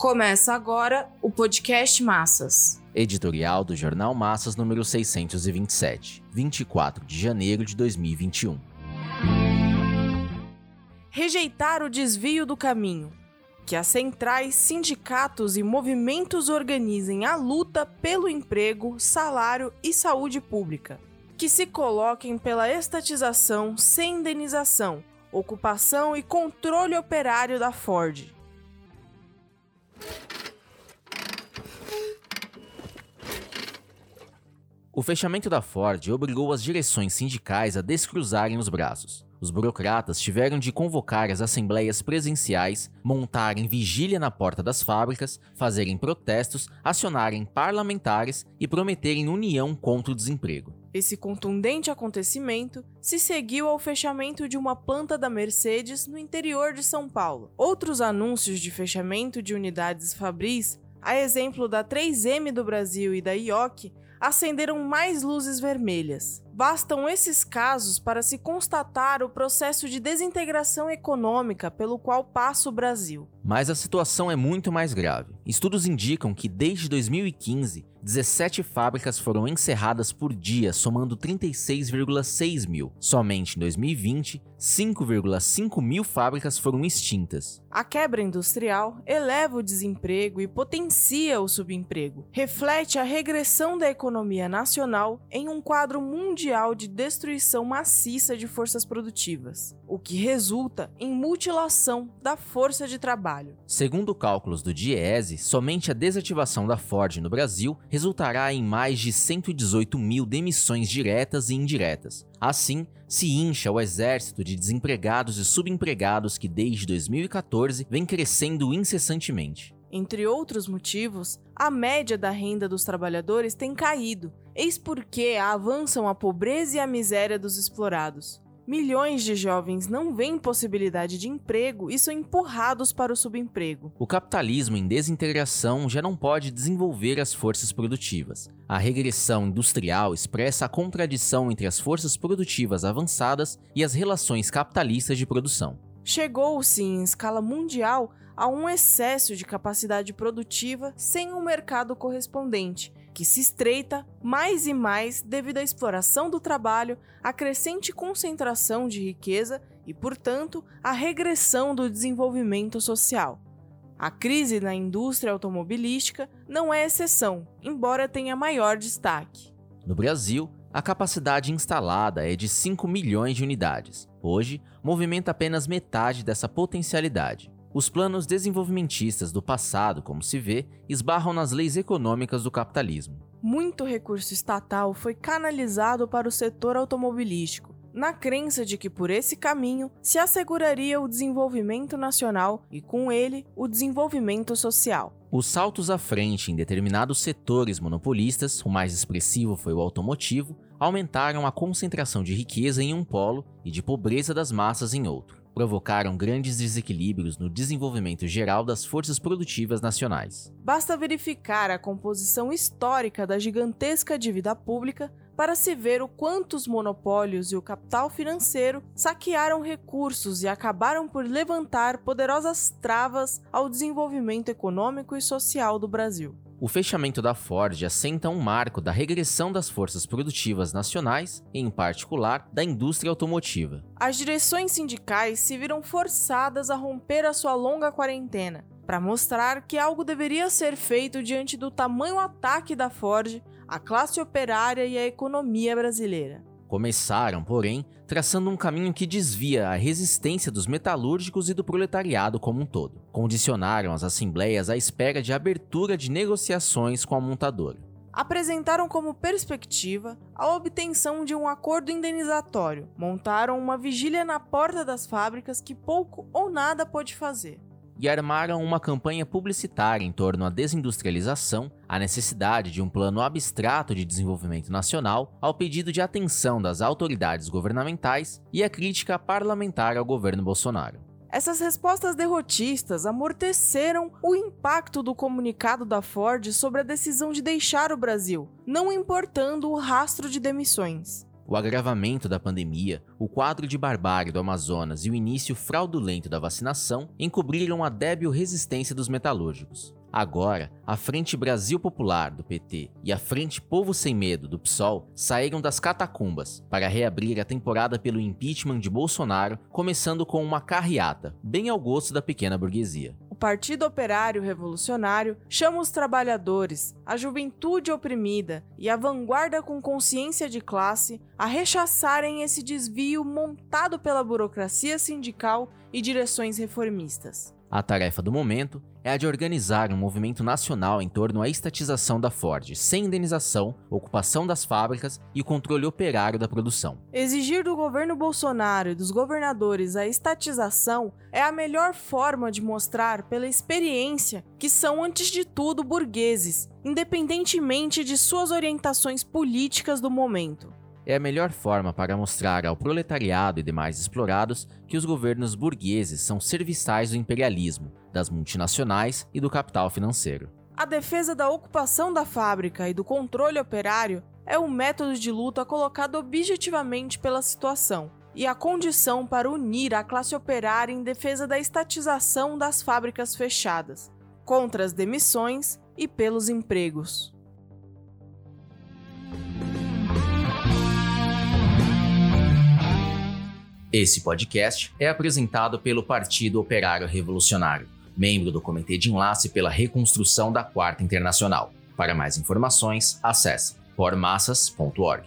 Começa agora o podcast Massas. Editorial do Jornal Massas número 627, 24 de janeiro de 2021. Rejeitar o desvio do caminho. Que as centrais, sindicatos e movimentos organizem a luta pelo emprego, salário e saúde pública. Que se coloquem pela estatização sem indenização, ocupação e controle operário da Ford O fechamento da Ford obrigou as direções sindicais a descruzarem os braços. Os burocratas tiveram de convocar as assembleias presenciais, montarem vigília na porta das fábricas, fazerem protestos, acionarem parlamentares e prometerem união contra o desemprego. Esse contundente acontecimento se seguiu ao fechamento de uma planta da Mercedes no interior de São Paulo. Outros anúncios de fechamento de unidades Fabris, a exemplo da 3M do Brasil e da IOC, acenderam mais luzes vermelhas. Bastam esses casos para se constatar o processo de desintegração econômica pelo qual passa o Brasil. Mas a situação é muito mais grave. Estudos indicam que desde 2015, 17 fábricas foram encerradas por dia, somando 36,6 mil. Somente em 2020, 5,5 mil fábricas foram extintas. A quebra industrial eleva o desemprego e potencia o subemprego. Reflete a regressão da economia nacional em um quadro mundial de destruição maciça de forças produtivas, o que resulta em mutilação da força de trabalho. Segundo cálculos do DIEESE, somente a desativação da Ford no Brasil resultará em mais de 118 mil demissões diretas e indiretas. Assim, se incha o exército de desempregados e subempregados que desde 2014 vem crescendo incessantemente. Entre outros motivos, a média da renda dos trabalhadores tem caído, eis porque avançam a pobreza e a miséria dos explorados. Milhões de jovens não veem possibilidade de emprego e são empurrados para o subemprego. O capitalismo em desintegração já não pode desenvolver as forças produtivas. A regressão industrial expressa a contradição entre as forças produtivas avançadas e as relações capitalistas de produção. Chegou-se em escala mundial a um excesso de capacidade produtiva sem um mercado correspondente, que se estreita mais e mais devido à exploração do trabalho, à crescente concentração de riqueza e, portanto, à regressão do desenvolvimento social. A crise na indústria automobilística não é exceção, embora tenha maior destaque. No Brasil, a capacidade instalada é de 5 milhões de unidades. Hoje, movimenta apenas metade dessa potencialidade. Os planos desenvolvimentistas do passado, como se vê, esbarram nas leis econômicas do capitalismo. Muito recurso estatal foi canalizado para o setor automobilístico, na crença de que por esse caminho se asseguraria o desenvolvimento nacional e, com ele, o desenvolvimento social. Os saltos à frente em determinados setores monopolistas, o mais expressivo foi o automotivo, aumentaram a concentração de riqueza em um polo e de pobreza das massas em outro provocaram grandes desequilíbrios no desenvolvimento geral das forças produtivas nacionais. Basta verificar a composição histórica da gigantesca dívida pública para se ver o quanto os monopólios e o capital financeiro saquearam recursos e acabaram por levantar poderosas travas ao desenvolvimento econômico e social do Brasil. O fechamento da Ford assenta um marco da regressão das forças produtivas nacionais e, em particular, da indústria automotiva. As direções sindicais se viram forçadas a romper a sua longa quarentena para mostrar que algo deveria ser feito diante do tamanho ataque da Ford à classe operária e à economia brasileira. Começaram, porém, traçando um caminho que desvia a resistência dos metalúrgicos e do proletariado como um todo. Condicionaram as assembleias à espera de abertura de negociações com a montadora. Apresentaram como perspectiva a obtenção de um acordo indenizatório. Montaram uma vigília na porta das fábricas que pouco ou nada pôde fazer e armaram uma campanha publicitária em torno à desindustrialização, a necessidade de um plano abstrato de desenvolvimento nacional, ao pedido de atenção das autoridades governamentais e a crítica parlamentar ao governo Bolsonaro. Essas respostas derrotistas amorteceram o impacto do comunicado da Ford sobre a decisão de deixar o Brasil, não importando o rastro de demissões. O agravamento da pandemia, o quadro de barbárie do Amazonas e o início fraudulento da vacinação encobriram a débil resistência dos metalúrgicos. Agora, a Frente Brasil Popular, do PT, e a Frente Povo Sem Medo, do PSOL, saíram das catacumbas para reabrir a temporada pelo impeachment de Bolsonaro, começando com uma carreata, bem ao gosto da pequena burguesia. Partido Operário Revolucionário chama os trabalhadores, a juventude oprimida e a vanguarda com consciência de classe a rechaçarem esse desvio montado pela burocracia sindical e direções reformistas. A tarefa do momento é a de organizar um movimento nacional em torno à estatização da Ford, sem indenização, ocupação das fábricas e o controle operário da produção. Exigir do governo Bolsonaro e dos governadores a estatização é a melhor forma de mostrar pela experiência que são, antes de tudo, burgueses, independentemente de suas orientações políticas do momento é a melhor forma para mostrar ao proletariado e demais explorados que os governos burgueses são serviçais do imperialismo, das multinacionais e do capital financeiro. A defesa da ocupação da fábrica e do controle operário é o método de luta colocado objetivamente pela situação e a condição para unir a classe operária em defesa da estatização das fábricas fechadas, contra as demissões e pelos empregos. Esse podcast é apresentado pelo Partido Operário Revolucionário, membro do Comitê de Enlace pela Reconstrução da Quarta Internacional. Para mais informações, acesse pormassas.org.